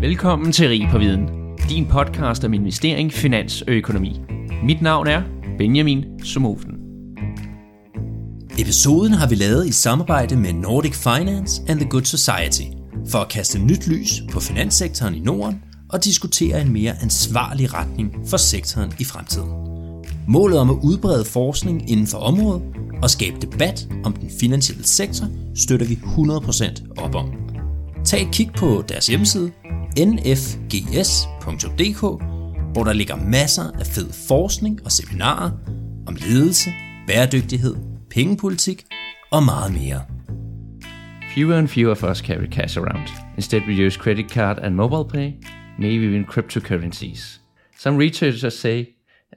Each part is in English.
Velkommen til Rig på Viden, din podcast om investering, finans og økonomi. Mit navn er Benjamin Somofen. Episoden har vi lavet i samarbejde med Nordic Finance and the Good Society for at kaste nyt lys på finanssektoren i Norden og diskutere en mere ansvarlig retning for sektoren i fremtiden. Målet om at udbrede forskning inden for området og skabe debat om den finansielle sektor støtter vi 100% op om. Tag et kig på deres hjemmeside nfgs.dk, hvor der ligger masser af fed forskning og seminarer om ledelse, bæredygtighed, pengepolitik og meget mere. Fewer and fewer of us carry cash around. Instead, we use credit card and mobile pay, maybe even cryptocurrencies. Some researchers say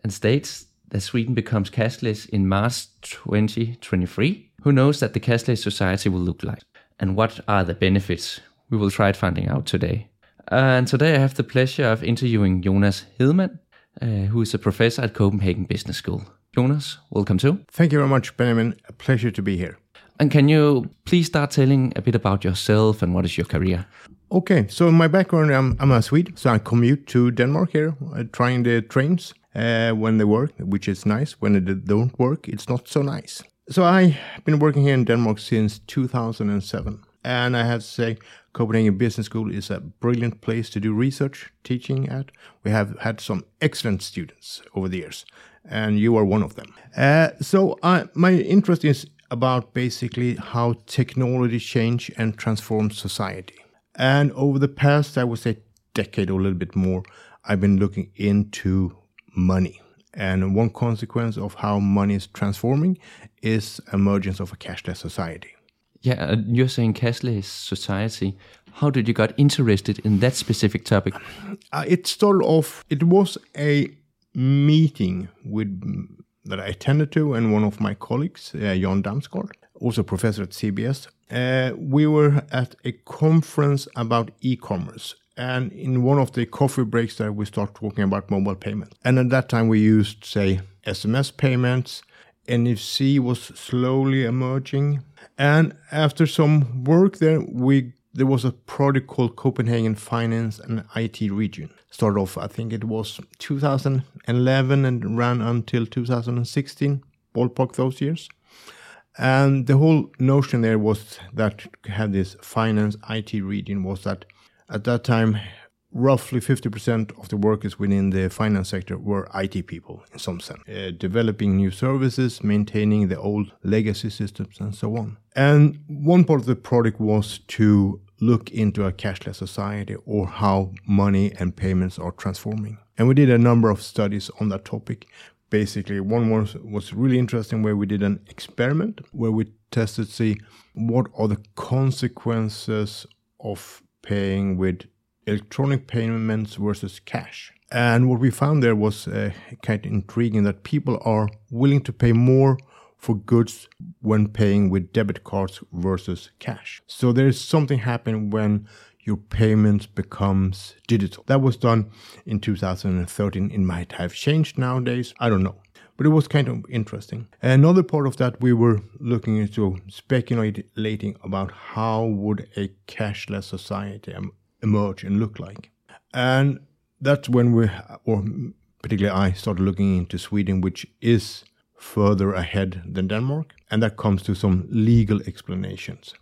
and states that Sweden becomes cashless in March 2023. Who knows that the cashless society will look like? And what are the benefits? We will try finding out today. And today I have the pleasure of interviewing Jonas Hedman, uh, who is a professor at Copenhagen Business School. Jonas, welcome too. Thank you very much, Benjamin. A pleasure to be here. And can you please start telling a bit about yourself and what is your career? Okay, so my background, I'm, I'm a Swede, so I commute to Denmark here, uh, trying the trains uh, when they work, which is nice. When they don't work, it's not so nice. So I've been working here in Denmark since 2007. And I have to say, Copenhagen Business School is a brilliant place to do research teaching at. We have had some excellent students over the years, and you are one of them. Uh, so uh, my interest is about basically how technology change and transform society. And over the past, I would say, decade or a little bit more, I've been looking into money. And one consequence of how money is transforming is emergence of a cashless society. Yeah, you're saying cashless society. How did you got interested in that specific topic? Uh, it started off. It was a meeting with that I attended to, and one of my colleagues, uh, Jan Damsgaard, also professor at CBS. Uh, we were at a conference about e-commerce, and in one of the coffee breaks there, we start talking about mobile payments. And at that time, we used say SMS payments. NFC was slowly emerging and after some work there, we there was a project called Copenhagen Finance and IT Region. Started off, I think it was 2011 and ran until 2016, ballpark those years. And the whole notion there was that had this finance IT region was that at that time roughly 50% of the workers within the finance sector were IT people in some sense, uh, developing new services, maintaining the old legacy systems, and so on. And one part of the project was to look into a cashless society or how money and payments are transforming. And we did a number of studies on that topic. Basically, one was, was really interesting where we did an experiment where we tested see what are the consequences of paying with electronic payments versus cash. And what we found there was uh, kind of intriguing that people are willing to pay more for goods when paying with debit cards versus cash. So there is something happening when your payment becomes digital. That was done in 2013. It might have changed nowadays. I don't know. But it was kind of interesting. Another part of that we were looking into speculating about how would a cashless society emerge and look like. And that's when we, or particularly I, started looking into Sweden, which is further ahead than Denmark. And that comes to some legal explanations.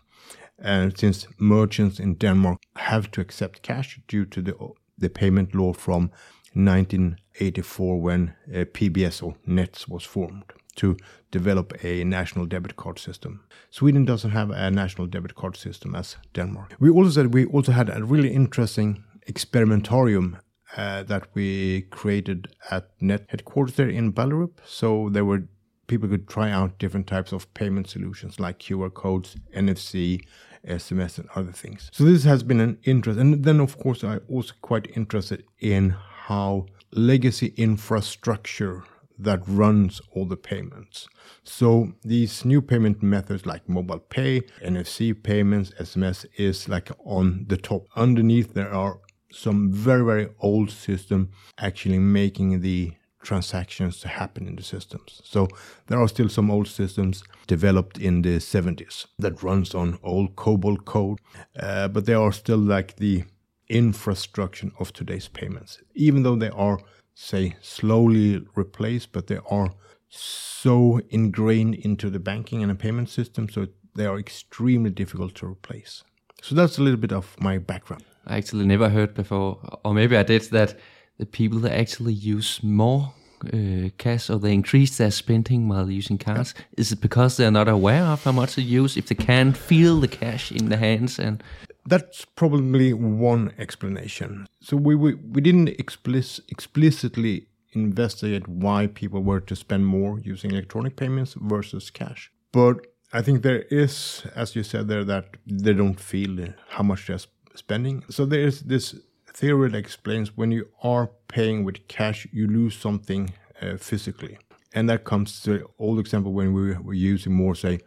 And since merchants in Denmark have to accept cash due to the, the payment law from 1984 when uh, PBS or NETS was formed to develop a national debit card system. Sweden doesn't have a national debit card system as Denmark. We also said we also had a really interesting experimentarium uh, that we created at Net headquarters there in Ballerup. So there were people could try out different types of payment solutions like QR codes, NFC, SMS, and other things. So this has been an interest, and then of course I also quite interested in how legacy infrastructure that runs all the payments. So these new payment methods like mobile pay, NFC payments, SMS is like on the top. Underneath there are some very very old system actually making the transactions to happen in the systems. So there are still some old systems developed in the 70s that runs on old COBOL code, uh, but they are still like the infrastructure of today's payments. Even though they are, say, slowly replaced, but they are so ingrained into the banking and the payment system, so they are extremely difficult to replace. So that's a little bit of my background. I actually never heard before, or maybe I did, that the people that actually use more uh, cash or they increase their spending while using cards? Yeah. Is it because they're not aware of how much they use? If they can't feel the cash in the hands and that's probably one explanation. So we we, we didn't explicit, explicitly investigate why people were to spend more using electronic payments versus cash. But I think there is, as you said there, that they don't feel how much they're spending. So there is this theory that explains when you are paying with cash, you lose something uh, physically. And that comes to the old example when we were using more, say,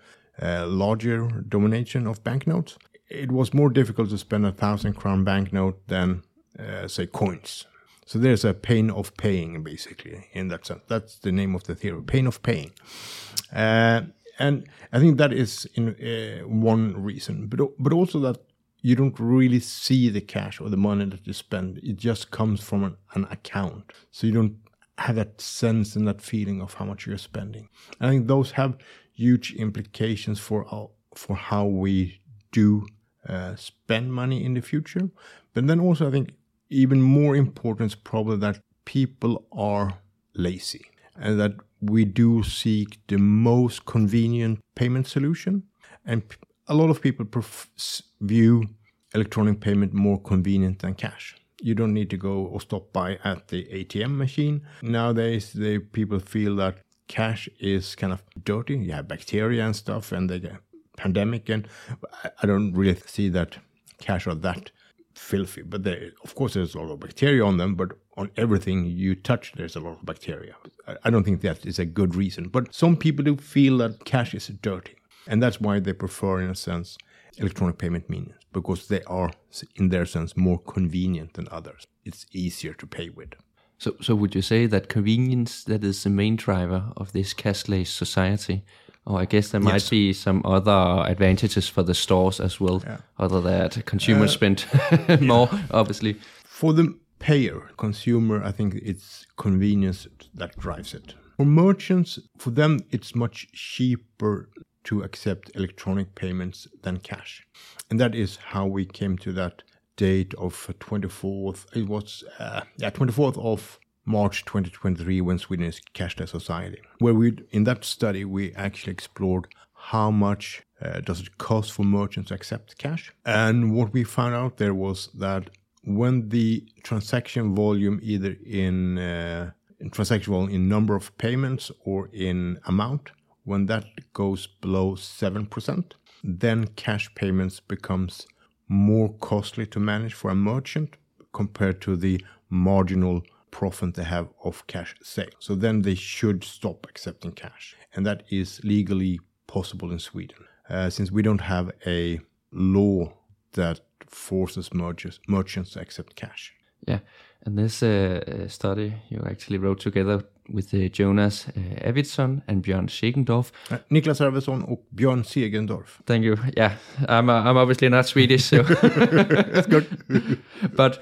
uh, larger domination of banknotes. It was more difficult to spend a thousand crown banknote than, uh, say, coins. So there's a pain of paying, basically, in that sense. That's the name of the theory, pain of paying. Uh, and I think that is in uh, one reason, but but also that you don't really see the cash or the money that you spend. It just comes from an, an account. So you don't have that sense and that feeling of how much you're spending. I think those have huge implications for our, for how we do uh, spend money in the future. But then also, I think even more important probably that people are lazy and that we do seek the most convenient payment solution. And a lot of people view electronic payment more convenient than cash. You don't need to go or stop by at the ATM machine. Nowadays, the people feel that cash is kind of dirty. You have bacteria and stuff, and the pandemic, and I don't really see that cash are that filthy. But of course, there's a lot of bacteria on them. But on everything you touch, there's a lot of bacteria. I don't think that is a good reason. But some people do feel that cash is dirty. And that's why they prefer, in a sense, electronic payment means because they are, in their sense, more convenient than others. It's easier to pay with. So, so would you say that convenience that is the main driver of this cashless society? Or I guess there might yes. be some other advantages for the stores as well, yeah. other that consumers uh, spend more, yeah. obviously. For the payer, consumer, I think it's convenience that drives it. For merchants, for them, it's much cheaper to accept electronic payments than cash. And that is how we came to that date of 24th. It was, uh, yeah, 24th of March 2023 when Sweden is cashless society. Where we, in that study, we actually explored how much uh, does it cost for merchants to accept cash. And what we found out there was that when the transaction volume, either in, uh, in transaction volume in number of payments or in amount, when that goes below 7%, then cash payments becomes more costly to manage for a merchant compared to the marginal profit they have of cash sale. So then they should stop accepting cash. And that is legally possible in Sweden. Uh, since we don't have a law that forces merchants, merchants to accept cash. Yeah, and this uh, study you actually wrote together with uh, Jonas uh, and Björn Segendorf. Uh, Niklas Arvidsson och Björn Segendorf. Thank you. Yeah, I'm, uh, I'm obviously not Swedish, so that's good. but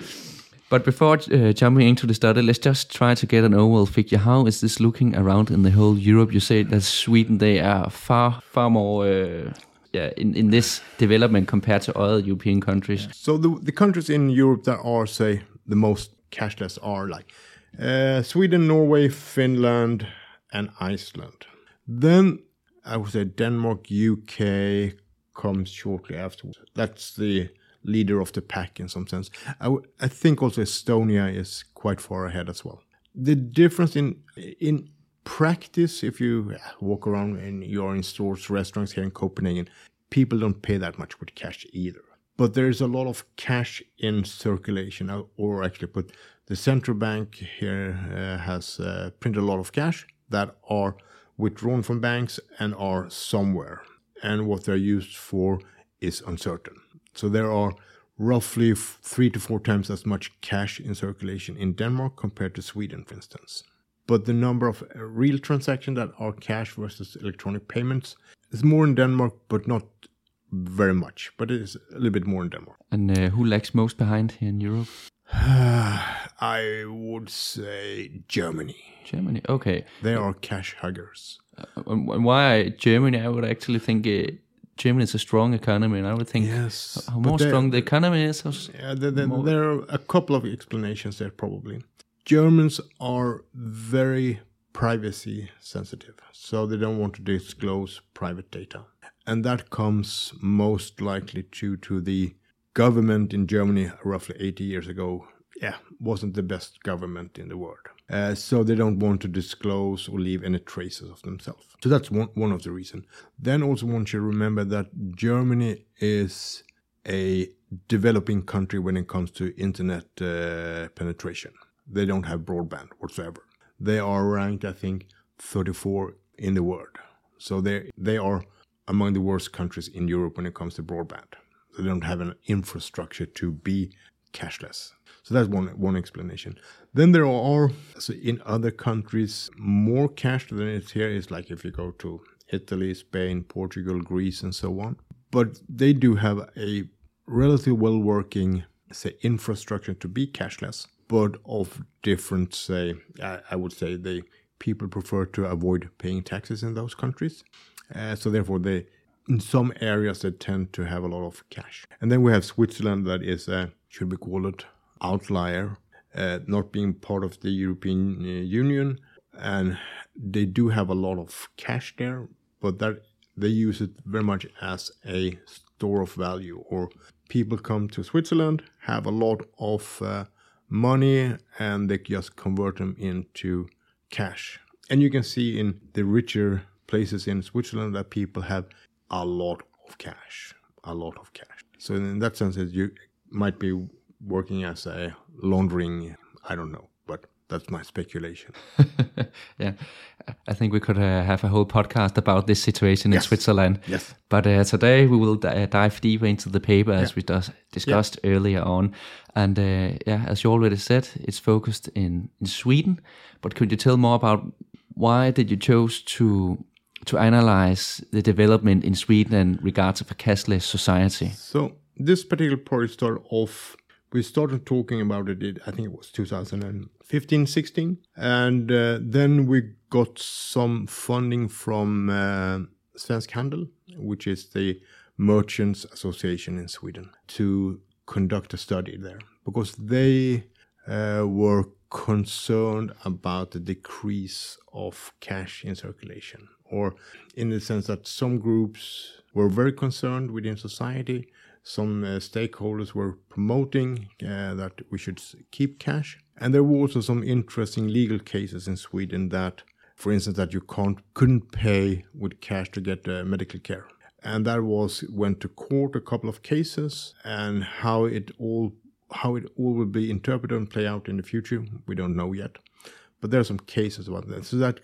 but before uh, jumping into the study, let's just try to get an overall figure. How is this looking around in the whole Europe? You say that Sweden they are far far more. Uh, yeah, in, in this development compared to other European countries. So the, the countries in Europe that are, say, the most cashless are like uh, Sweden, Norway, Finland, and Iceland. Then I would say Denmark, UK comes shortly afterwards. That's the leader of the pack in some sense. I, I think also Estonia is quite far ahead as well. The difference in in practice, if you walk around and you're in stores, restaurants here in Copenhagen, people don't pay that much with cash either. But there is a lot of cash in circulation, or actually put the central bank here uh, has uh, printed a lot of cash that are withdrawn from banks and are somewhere. And what they're used for is uncertain. So there are roughly three to four times as much cash in circulation in Denmark compared to Sweden, for instance. But the number of uh, real transactions that are cash versus electronic payments is more in Denmark, but not very much, but it is a little bit more in Denmark. And uh, who lags most behind here in Europe? I would say Germany. Germany. Okay. They are cash huggers. And and why Germany? I would actually think uh, Germany is a strong economy, and I would think Yes, how more strong the economy is. Yeah, More- there are a couple of explanations there, probably. Germans are very privacy sensitive, so they don't want to disclose private data. And that comes most likely due to the government in Germany roughly 80 years ago. Yeah, wasn't the best government in the world. Uh, so they don't want to disclose or leave any traces of themselves. So that's one, one of the reasons. Then also one should remember that Germany is a developing country when it comes to internet uh, penetration. They don't have broadband whatsoever. They are ranked, I think, 34 in the world. So they they are among the worst countries in Europe when it comes to broadband. They don't have an infrastructure to be cashless. So that's one one explanation. Then there are so in other countries more cash than it's here. Is like if you go to Italy, Spain, Portugal, Greece, and so on. But they do have a relatively well working say infrastructure to be cashless, but of different say I, I would say they people prefer to avoid paying taxes in those countries. Uh, so therefore they in some areas they tend to have a lot of cash. And then we have Switzerland that is a should we call it outlier, uh, not being part of the European uh, Union, and they do have a lot of cash there, but that they use it very much as a store of value. Or people come to Switzerland, have a lot of uh, money, and they just convert them into cash. And you can see in the richer places in Switzerland that people have a lot of cash, a lot of cash. So in that sense, you might be working as a laundering. I don't know, but that's my speculation. yeah, I think we could uh, have a whole podcast about this situation in Switzerland. Yes. But uh, today we will di- dive deeper into the paper as we dis- discussed earlier on. And uh, yeah, as you already said, it's focused in, in Sweden. But could you tell more about why did you chose to to analyze the development in Sweden in regards of a cashless society? So this particular project started off. We started talking about it. I think it was 2015, 16, and uh, then we got some funding from uh, Svensk Handel, which is the Merchants Association in Sweden, to conduct a study there because they uh, were concerned about the decrease of cash in circulation, or in the sense that some groups were very concerned within society. Some uh, stakeholders were promoting uh, that we should keep cash, and there were also some interesting legal cases in Sweden that, for instance, that you can't couldn't pay with cash to get uh, medical care, and that was went to court a couple of cases, and how it all how it all will be interpreted and play out in the future, we don't know yet. But there are some cases about that. So that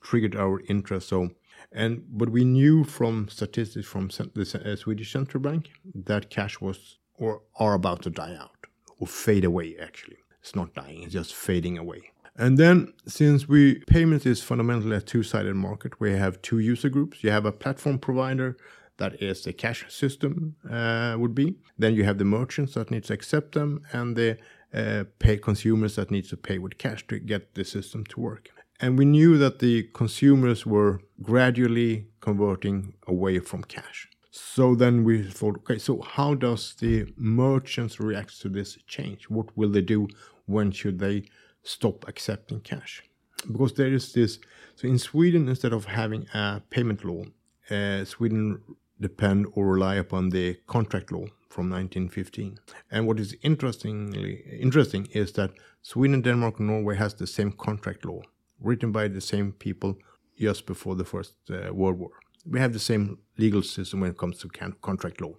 triggered our interest. So, and but we knew from statistics from the uh, Swedish central bank that cash was or are about to die out or fade away. Actually, it's not dying; it's just fading away. And then, since we payments is fundamentally a two-sided market, we have two user groups. You have a platform provider that is the cash system uh, would be. Then you have the merchants that need to accept them, and the uh, pay consumers that need to pay with cash to get the system to work. And we knew that the consumers were gradually converting away from cash. So then we thought, okay, so how does the merchants react to this change? What will they do? When should they stop accepting cash? Because there is this. So in Sweden, instead of having a payment law, uh, Sweden depend or rely upon the contract law from 1915. And what is interestingly interesting is that Sweden, Denmark, Norway has the same contract law written by the same people just before the First uh, World War. We have the same legal system when it comes to can- contract law.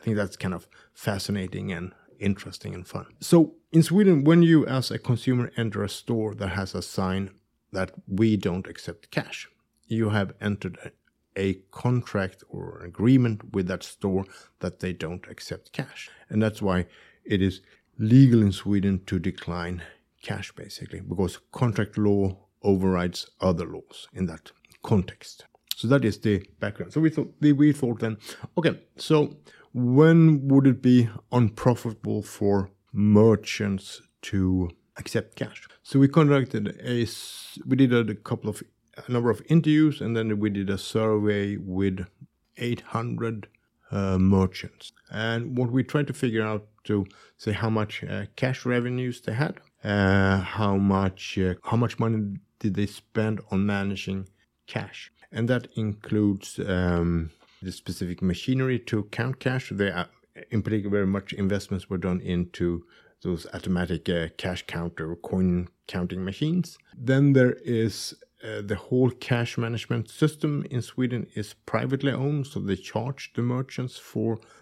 I think that's kind of fascinating and interesting and fun. So in Sweden, when you as a consumer enter a store that has a sign that we don't accept cash, you have entered a, a contract or an agreement with that store that they don't accept cash. And that's why it is legal in Sweden to decline cash basically because contract law overrides other laws in that context. So that is the background. So we thought we thought then, okay, so when would it be unprofitable for merchants to accept cash? So we conducted a we did a couple of a number of interviews and then we did a survey with 800 uh, merchants. And what we tried to figure out to say how much uh, cash revenues they had, uh, how much uh, how much money did they spend on managing cash, and that includes um, the specific machinery to count cash. They, are, in particular, very much investments were done into those automatic uh, cash counter coin counting machines. Then there is uh, the whole cash management system in Sweden is privately owned, so they charge the merchants for uh,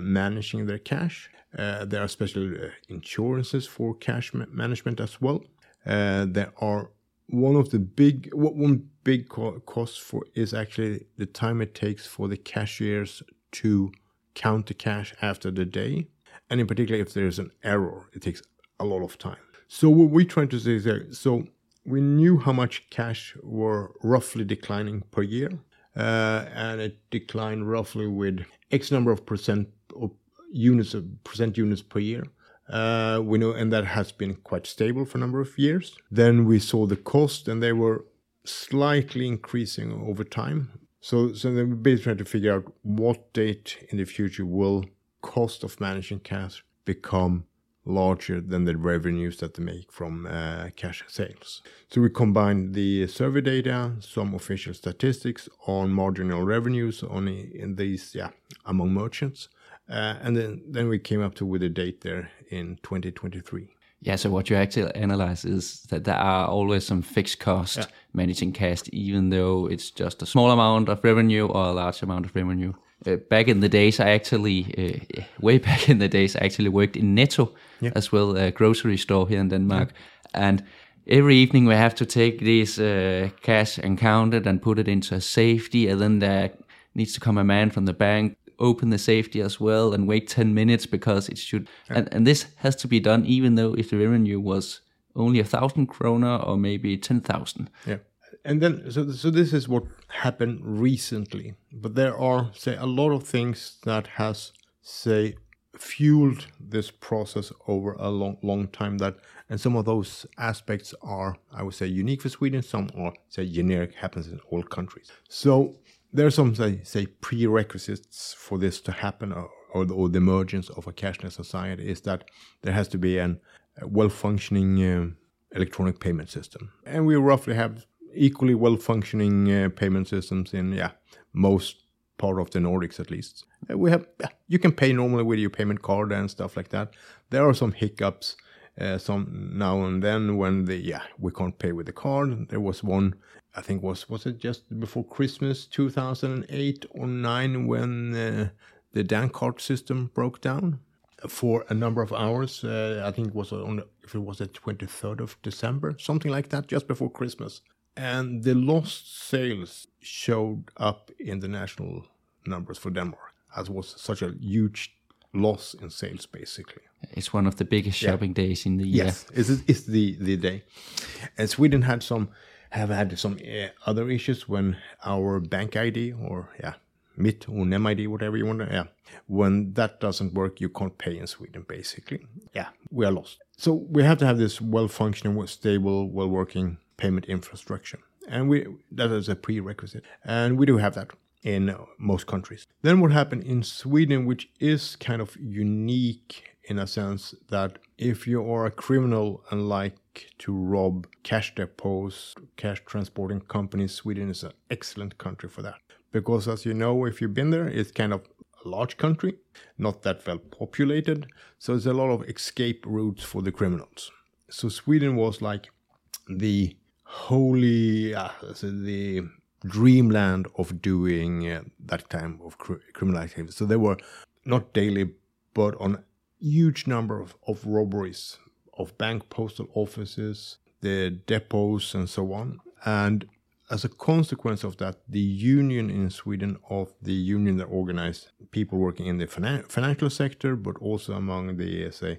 managing their cash. Uh, there are special uh, insurances for cash ma- management as well. Uh, there are one of the big one big co- cost for is actually the time it takes for the cashiers to count the cash after the day, and in particular if there is an error, it takes a lot of time. So what we're trying to say is that so we knew how much cash were roughly declining per year, uh, and it declined roughly with X number of percent of units of percent units per year. Uh, we know, and that has been quite stable for a number of years. Then we saw the cost, and they were slightly increasing over time. So, so then we basically trying to figure out what date in the future will cost of managing cash become larger than the revenues that they make from uh, cash sales. So we combined the survey data, some official statistics on marginal revenues on in these, yeah, among merchants, uh, and then then we came up to with a date there in 2023. Yeah, so what you actually analyze is that there are always some fixed cost yeah. managing cash, even though it's just a small amount of revenue or a large amount of revenue. Uh, back in the days, I actually, uh, way back in the days, I actually worked in Netto yeah. as well, a grocery store here in Denmark. Yeah. And every evening we have to take this uh, cash and count it and put it into a safety, and then there needs to come a man from the bank open the safety as well and wait 10 minutes because it should yeah. and, and this has to be done even though if the revenue was only a thousand kroner or maybe 10,000 yeah and then so so this is what happened recently. But there are say a lot of things that has say fueled this process over a long long time that and some of those aspects are i would say unique for sweden some are say generic happens in all countries. So there are some say, say prerequisites for this to happen or, or, the, or, the, emergence of a cashless society is that there has to be an, a well-functioning uh, electronic payment system. And we roughly have equally well-functioning uh, payment systems in yeah most part of the nordics at least uh, we have you can pay normally with your payment card and stuff like that there are some hiccups uh, some now and then when the yeah we can't pay with the card there was one I think was was it just before Christmas 2008 or 9 when uh, the Dankort system broke down for a number of hours. Uh, I think it was on if it was the 23rd of December, something like that, just before Christmas. And the lost sales showed up in the national numbers for Denmark, as was such a huge loss in sales, basically. It's one of the biggest shopping yeah. days in the year. Yes, it's, it's the, the day. And Sweden had some have had some uh, other issues when our bank ID or yeah, MIT or NEM ID, whatever you want to, yeah, when that doesn't work, you can't pay in Sweden, basically. Yeah, we are lost. So we have to have this well-functioning, stable, well-working payment infrastructure, and we that is a prerequisite, and we do have that in most countries. Then what happened in Sweden, which is kind of unique in a sense that if you are a criminal and like to rob cash depots, cash transporting companies, Sweden is an excellent country for that. Because as you know, if you've been there, it's kind of a large country, not that well populated, so there's a lot of escape routes for the criminals. So Sweden was like the holy, uh, the dreamland of doing uh, that kind of cr- criminal activity. So there were not daily, but on huge number of, of robberies of bank postal offices, the depots, and so on. And as a consequence of that, the union in Sweden of the union that organized people working in the financial sector, but also among the say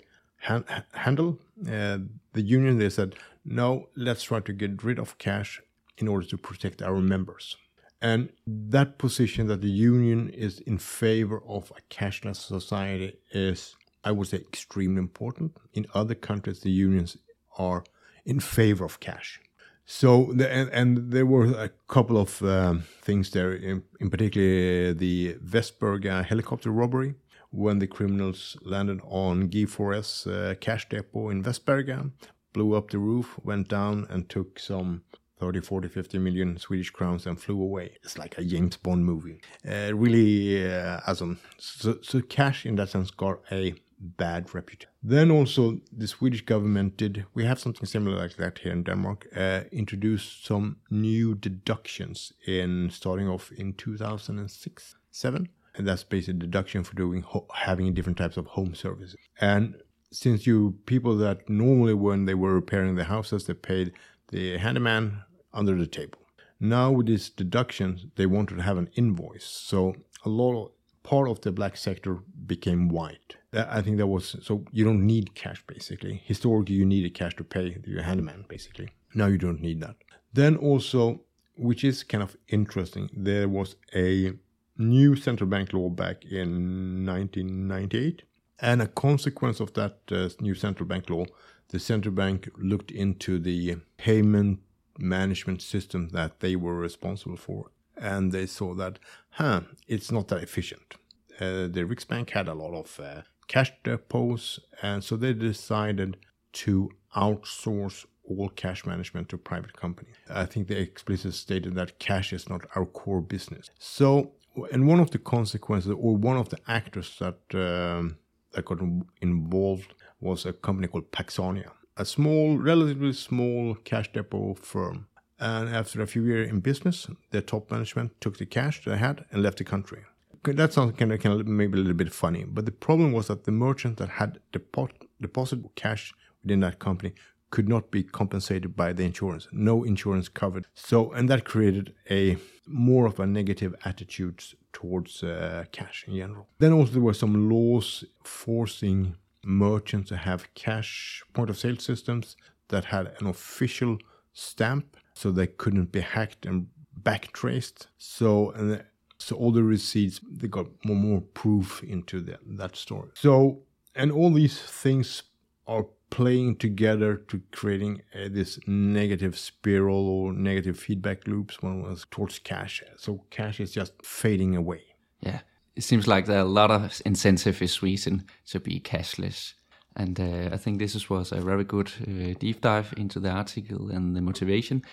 handle uh, the union, they said, no, let's try to get rid of cash in order to protect our members. And that position that the union is in favor of a cashless society is, I would say, extremely important. In other countries, the unions are in favor of cash. So, the, and, and, there were a couple of um, things there, in, in particular the Västberga helicopter robbery, when the criminals landed on G4S uh, cash depot in Västberga, blew up the roof, went down, and took some 30, 40, 50 million Swedish crowns and flew away. It's like a James Bond movie. Uh, really, uh, awesome. So, so cash in that sense got a bad reputation. Then also the Swedish government did, we have something similar like that here in Denmark, uh, introduced some new deductions in starting off in 2006, 7. And that's basically deduction for doing having different types of home services. And since you people that normally when they were repairing the houses, they paid the handyman under the table. Now with these deductions, they wanted to have an invoice. So a lot of part of the black sector became white. I think that was so you don't need cash basically. Historically, you needed cash to pay your handyman basically. Now you don't need that. Then also, which is kind of interesting, there was a new central bank law back in 1998, and a consequence of that uh, new central bank law, the central bank looked into the payment management system that they were responsible for. And they saw that, huh, it's not that efficient. Uh, the Riksbank had a lot of uh, cash depots, and so they decided to outsource all cash management to private companies. I think they explicitly stated that cash is not our core business. So, and one of the consequences, or one of the actors that um, that got involved, was a company called Panaxia, a small, relatively small cash depot firm. And after a few years in business, their top management took the cash they had and left the country. That sounds kind of, kind of maybe a little bit funny, but the problem was that the merchant that had deposit, deposited cash within that company could not be compensated by the insurance. No insurance covered. So, and that created a more of a negative attitude towards uh, cash in general. Then also there were some laws forcing merchants to have cash point of sale systems that had an official stamp so they couldn't be hacked and backtraced. So and so all the receipts they got more more proof into the, that story. So and all these things are playing together to creating uh, this negative spiral or negative feedback loops when it was towards cash. So cash is just fading away. Yeah it seems like there are a lot of incentive in Sweden to be cashless. And uh, I think this was a very good uh, deep dive into the article and the motivation.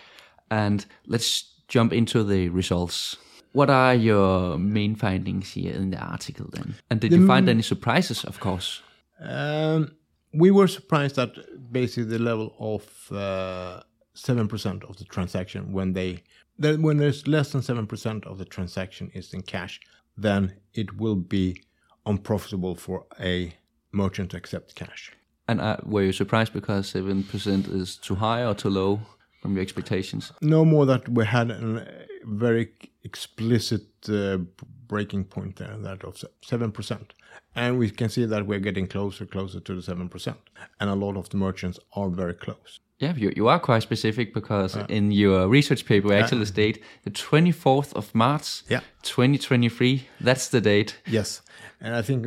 And let's jump into the results. What are your main findings here in the article then? And did the you find any surprises, of course? Um, we were surprised at basically the level of uh, 7% of the transaction when they that when there's less than 7% of the transaction is in cash then it will be unprofitable for a merchant to accept cash. And uh, were you surprised because 7% is too high or too low from your expectations? No more that we had a very explicit uh, breaking point there, that of 7%. And we can see that we're getting closer, closer to the 7%. And a lot of the merchants are very close. Yeah, you, you are quite specific because uh, in your research paper, you actually uh, state the 24th of March, yeah. 2023. That's the date. Yes. And I think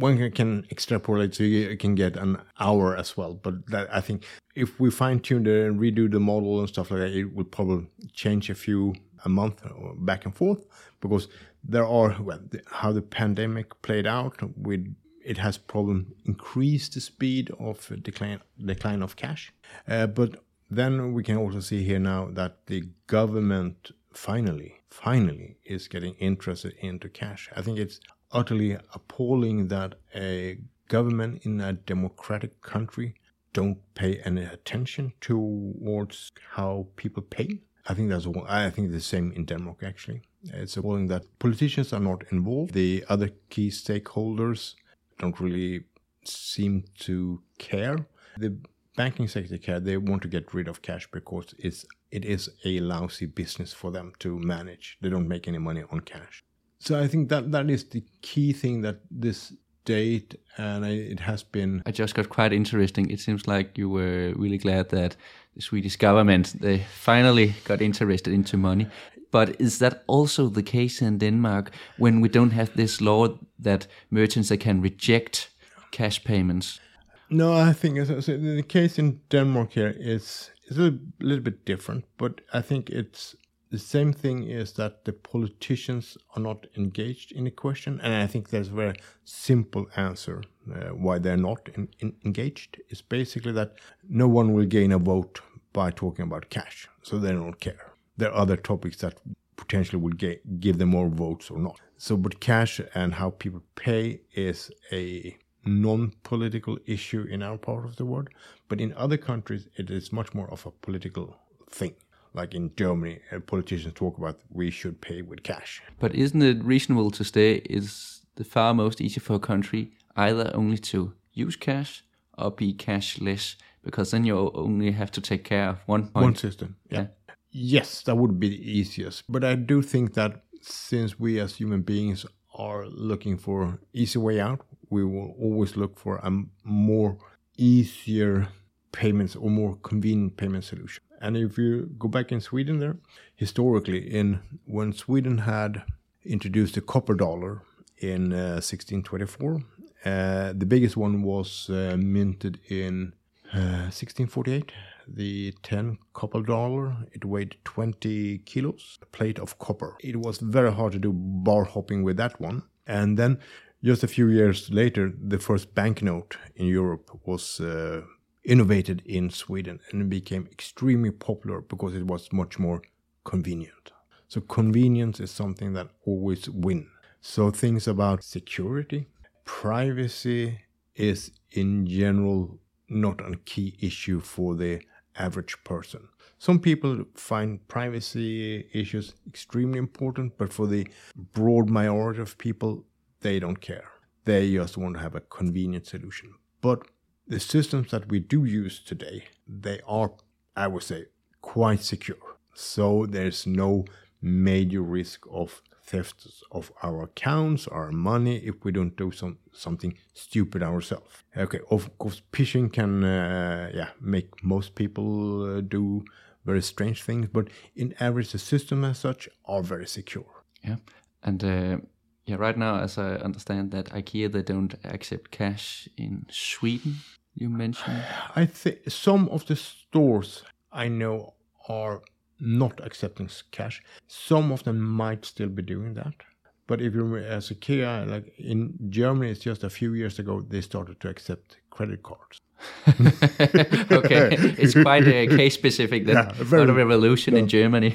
one can extrapolate so you can get an hour as well. But that, I think if we fine tune there and redo the model and stuff like that, it will probably change a few a month back and forth because there are well, how the pandemic played out with it has problem increased the speed of decline decline of cash. Uh, but then we can also see here now that the government finally, finally is getting interested into cash. I think it's utterly appalling that a government in a democratic country don't pay any attention towards how people pay. I think that's I think the same in Denmark actually. It's appalling that politicians are not involved. The other key stakeholders don't really seem to care. The banking sector care. They want to get rid of cash because it's it is a lousy business for them to manage. They don't make any money on cash. So I think that that is the key thing that this date, and I, it has been. I just got quite interesting. It seems like you were really glad that the Swedish government they finally got interested into money. But is that also the case in Denmark when we don't have this law that merchants they can reject cash payments? No, I think so, so the case in Denmark here is is a little bit different, but I think it's the same thing is that the politicians are not engaged in the question, and I think there's a very simple answer uh, why they're not in, in engaged. It's basically that no one will gain a vote by talking about cash, so they don't care. There are other topics that potentially get, give them more votes or not. So, but cash and how people pay is a non-political issue in our part of the world, but in other countries it is much more of a political thing like in Germany, uh, politicians talk about we should pay with cash. But isn't it reasonable to say is the far most easy for a country either only to use cash or be cashless? Because then you only have to take care of one point. One system. Yeah. yeah. Yes, that would be the easiest. But I do think that since we as human beings are looking for easy way out, we will always look for a more easier payments or more convenient payment solution. And if you go back in Sweden there, historically, in when Sweden had introduced the copper dollar in uh, 1624, uh, the biggest one was uh, minted in 1648. Uh, the 10 copper dollar, it weighed 20 kilos, a plate of copper. It was very hard to do bar hopping with that one. And then just a few years later, the first banknote in Europe was uh, innovated in Sweden and became extremely popular because it was much more convenient. So convenience is something that always win. So things about security, privacy is in general not a key issue for the average person. Some people find privacy issues extremely important, but for the broad majority of people, they don't care. They just want to have a convenient solution. But the systems that we do use today, they are, I would say, quite secure. So there's no major risk of theft of our accounts, our money, if we don't do some something stupid ourselves. Okay, of course, phishing can, uh, yeah, make most people uh, do very strange things, but in average, the system as such are very secure. Yeah, and uh, yeah, right now, as I understand that IKEA they don't accept cash in Sweden you mentioned? I think some of the stores I know are not accepting cash. Some of them might still be doing that. But if you as a IKEA, like in Germany, it's just a few years ago they started to accept credit cards. okay, it's quite a case specific. Then yeah, very, not a revolution in Germany.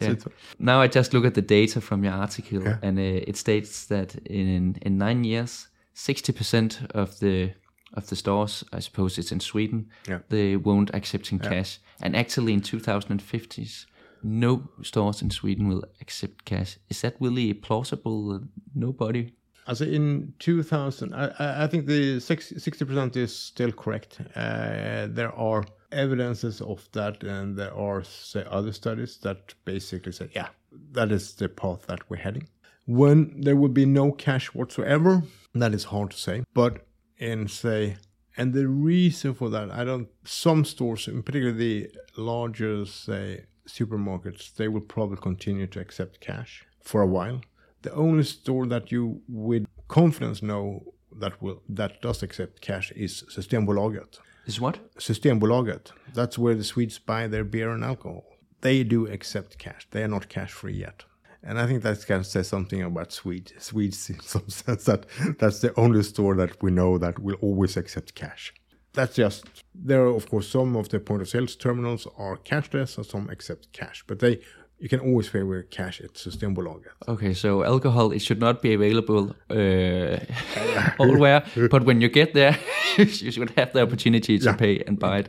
yeah. Now I just look at the data from your article, yeah. and uh, it states that in in nine years, sixty percent of the of the stores, I suppose it's in Sweden, yeah. they won't accepting yeah. cash. And actually in 2050s, no stores in Sweden will accept cash. Is that really plausible? Nobody? As in 2000, I, I think the 60% is still correct. Uh, there are evidences of that, and there are say, other studies that basically say, yeah, that is the path that we're heading. When there will be no cash whatsoever, that is hard to say. But and say, and the reason for that, I don't, some stores, in particular the larger, say, supermarkets, they will probably continue to accept cash for a while. The only store that you with confidence know that will that does accept cash is Systembolaget. Is what? Systembolaget. That's where the Swedes buy their beer and alcohol. They do accept cash. They are not cash free yet. And I think that kind of says something about Swedes. Swedes, in some sense, that that's the only store that we know that will always accept cash. That's just there. Are, of course, some of the point of sales terminals are cashless, and some accept cash. But they, you can always pay with cash at Systembolaget. Okay, so alcohol it should not be available uh, everywhere, but when you get there, you should have the opportunity to yeah. pay and buy it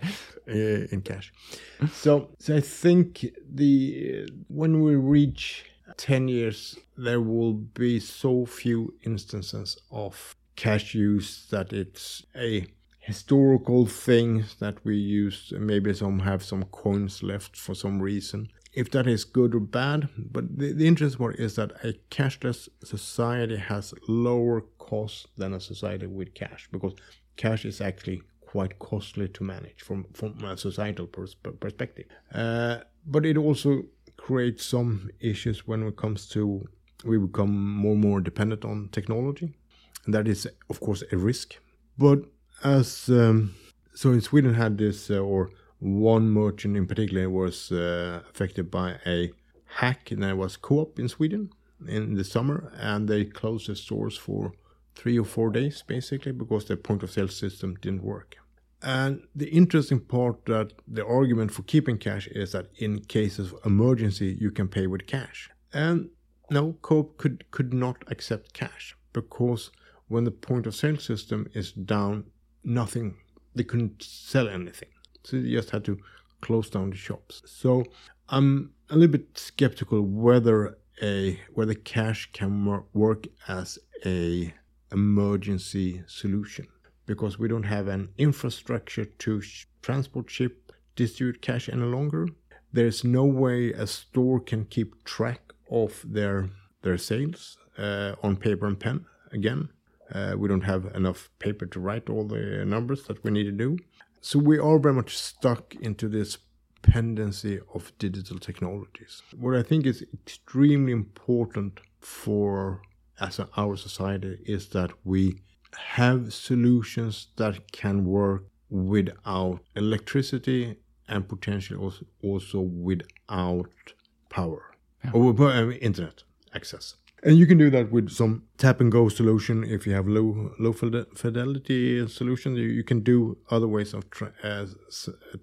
uh, in cash. so, so I think the when we reach 10 years, there will be so few instances of cash use that it's a historical thing that we use. Maybe some have some coins left for some reason. If that is good or bad, but the, the interesting part is that a cashless society has lower costs than a society with cash because cash is actually quite costly to manage from, from a societal pers- perspective. Uh, but it also creates some issues when it comes to we become more and more dependent on technology. And that is, of course, a risk. But as um, so in Sweden had this, uh, or one merchant in particular was uh, affected by a hack, and that was Coop in Sweden in the summer, and they closed their stores for three or four days basically because their point of sale system didn't work. And the interesting part that the argument for keeping cash is that in cases of emergency, you can pay with cash. And no, Coop could, could not accept cash because when the point of sale system is down, nothing, they couldn't sell anything. So they just had to close down the shops. So I'm a little bit skeptical whether a whether cash can work as a emergency solution because we don't have an infrastructure to sh- transport, ship, distribute cash any longer. There's no way a store can keep track of their their sales uh, on paper and pen again. Uh, we don't have enough paper to write all the numbers that we need to do. So we are very much stuck into this dependency of digital technologies. What I think is extremely important for as our society is that we have solutions that can work without electricity and potentially also, also without power yeah. or internet access. And you can do that with some tap and go solution. If you have low low fidelity solution, you, can do other ways of tra- uh,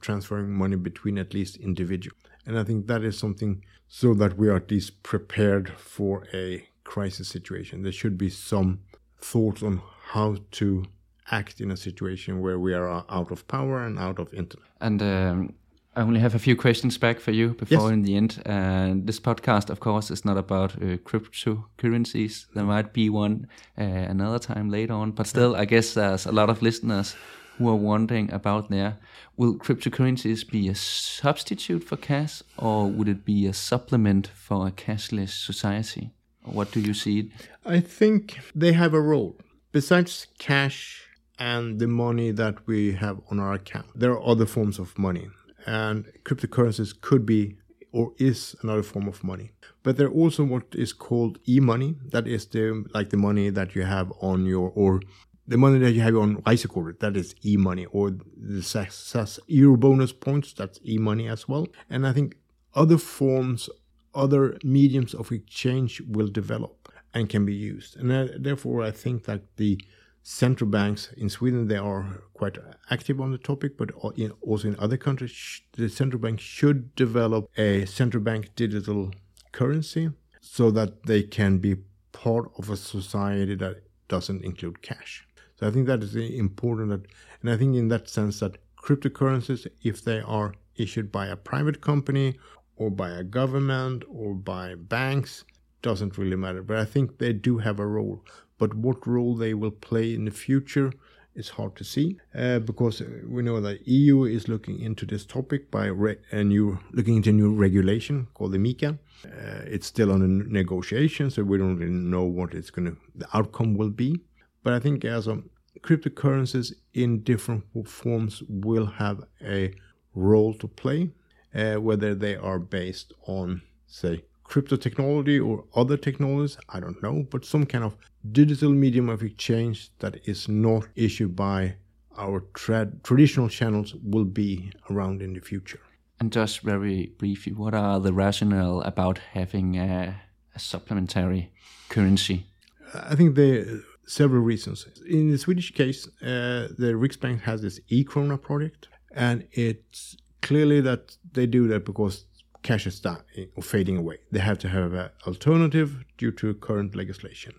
transferring money between at least individual. And I think that is something so that we are at least prepared for a crisis situation. There should be some thoughts on how to act in a situation where we are out of power and out of internet. And um, I only have a few questions back for you before yes. in the end. Uh, this podcast, of course, is not about uh, cryptocurrencies. There might be one uh, another time later on, but still, I guess there's a lot of listeners who are wondering about there. Will cryptocurrencies be a substitute for cash, or would it be a supplement for a cashless society? What do you see? I think they have a role. Besides cash and the money that we have on our account, there are other forms of money. And cryptocurrencies could be or is another form of money. But there are also what is called e-money. That is the like the money that you have on your or the money that you have on Rejsekort, that is e-money, or the SAS EuroBonus points, that's e-money as well. And I think other forms other mediums of exchange will develop and can be used. And uh, therefore, I think that the central banks in Sweden they are quite active on the topic, but in, also in other countries, the central bank should develop a central bank digital currency so that they can be part of a society that doesn't include cash. So I think that is important. That, and I think in that sense that cryptocurrencies, if they are issued by a private company or by a government or by banks doesn't really matter. But I think they do have a role. But what role they will play in the future is hard to see uh, because we know that EU is looking into this topic by a new looking into new regulation called the MiCA. Uh, it's still on a negotiation, so we don't really know what it's going to the outcome will be. But I think as a cryptocurrencies in different forms will have a role to play uh, whether they are based on, say, crypto technology or other technologies, I don't know, but some kind of digital medium of exchange that is not issued by our tra- traditional channels will be around in the future. And just very briefly, what are the rationale about having a, a supplementary currency? I think there are several reasons. In the Swedish case, uh, the Riksbank has this e-krona project, and it's clearly that they do that because cash is dying or fading away. They have to have an alternative due to current legislation.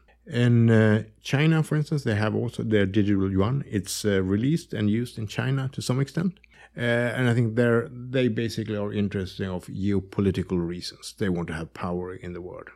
In uh, China, for instance, they have also their digital yuan. It's uh, released and used in China to some extent. Uh, and I think they they basically are interested of geopolitical reasons. They want to have power in the world.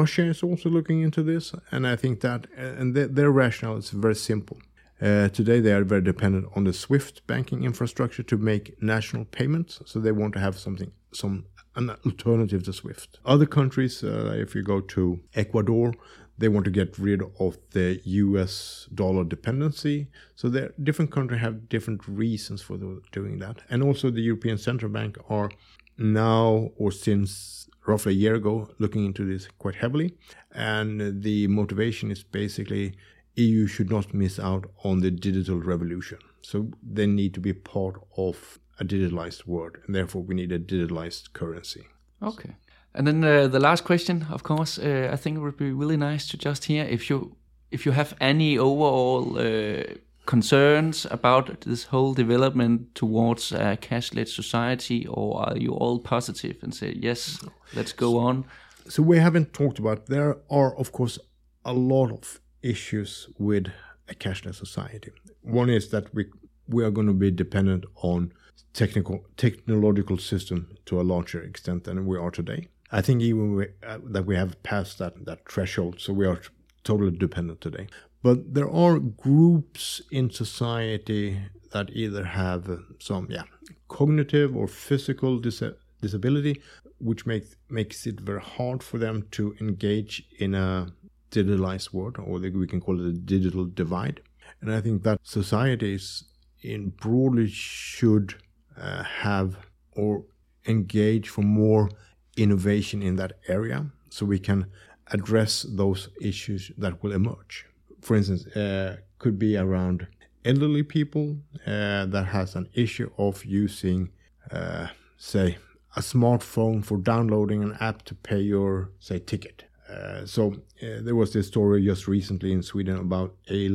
Russia is also looking into this, and I think that uh, and their, their rationale is very simple. Uh, today, they are very dependent on the SWIFT banking infrastructure to make national payments, so they want to have something, some an alternative to SWIFT. Other countries, uh, if you go to Ecuador, they want to get rid of the US dollar dependency. So there, different countries have different reasons for doing that. And also the European Central Bank are now or since roughly a year ago looking into this quite heavily. And the motivation is basically EU should not miss out on the digital revolution. So they need to be part of a digitalized world, and therefore we need a digitalized currency. Okay. And then uh, the last question, of course, uh, I think it would be really nice to just hear if you if you have any overall uh, concerns about this whole development towards a cashless society, or are you all positive and say yes, let's go on? So we haven't talked about. There are, of course, a lot of issues with a cashless society. One is that we we are going to be dependent on technical technological system to a larger extent than we are today. I think even we, uh, that we have passed that that threshold, so we are totally dependent today. But there are groups in society that either have some yeah cognitive or physical dis- disability, which makes makes it very hard for them to engage in a digitalized world, or we can call it a digital divide. And I think that societies in broadly should uh, have or engage for more innovation in that area so we can address those issues that will emerge. For instance, uh, could be around elderly people uh, that has an issue of using, uh, say, a smartphone for downloading an app to pay your, say, ticket. Uh, so uh, there was this story just recently in Sweden about a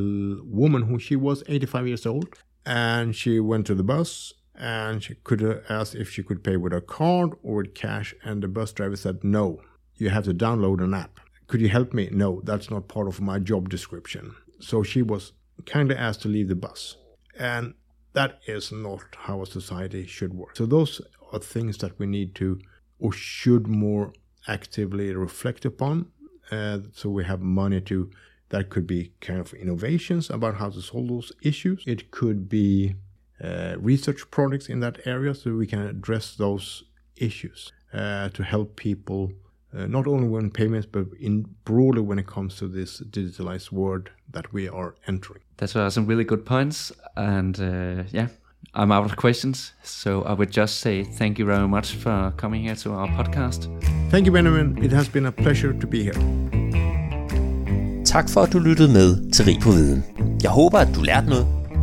woman who she was 85 years old and she went to the bus and she could ask if she could pay with a card or with cash and the bus driver said no you have to download an app. Could you help me? No that's not part of my job description. So she was kindly asked to leave the bus. And that is not how a society should work. So those are things that we need to or should more actively reflect upon. Uh, so we have money to that could be kind of innovations about how to solve those issues. It could be uh, research projects in that area so we can address those issues uh, to help people uh, not only when payments but in broadly when it comes to this digitalized world that we are entering that's uh, some really good points and uh, yeah I'm out of questions, so I would just say thank you very much for coming here to our podcast. Thank you, Benjamin. It has been a pleasure to be here. Tak for, at du lyttede med til Rig på Viden. Jeg håber, at du lærte noget,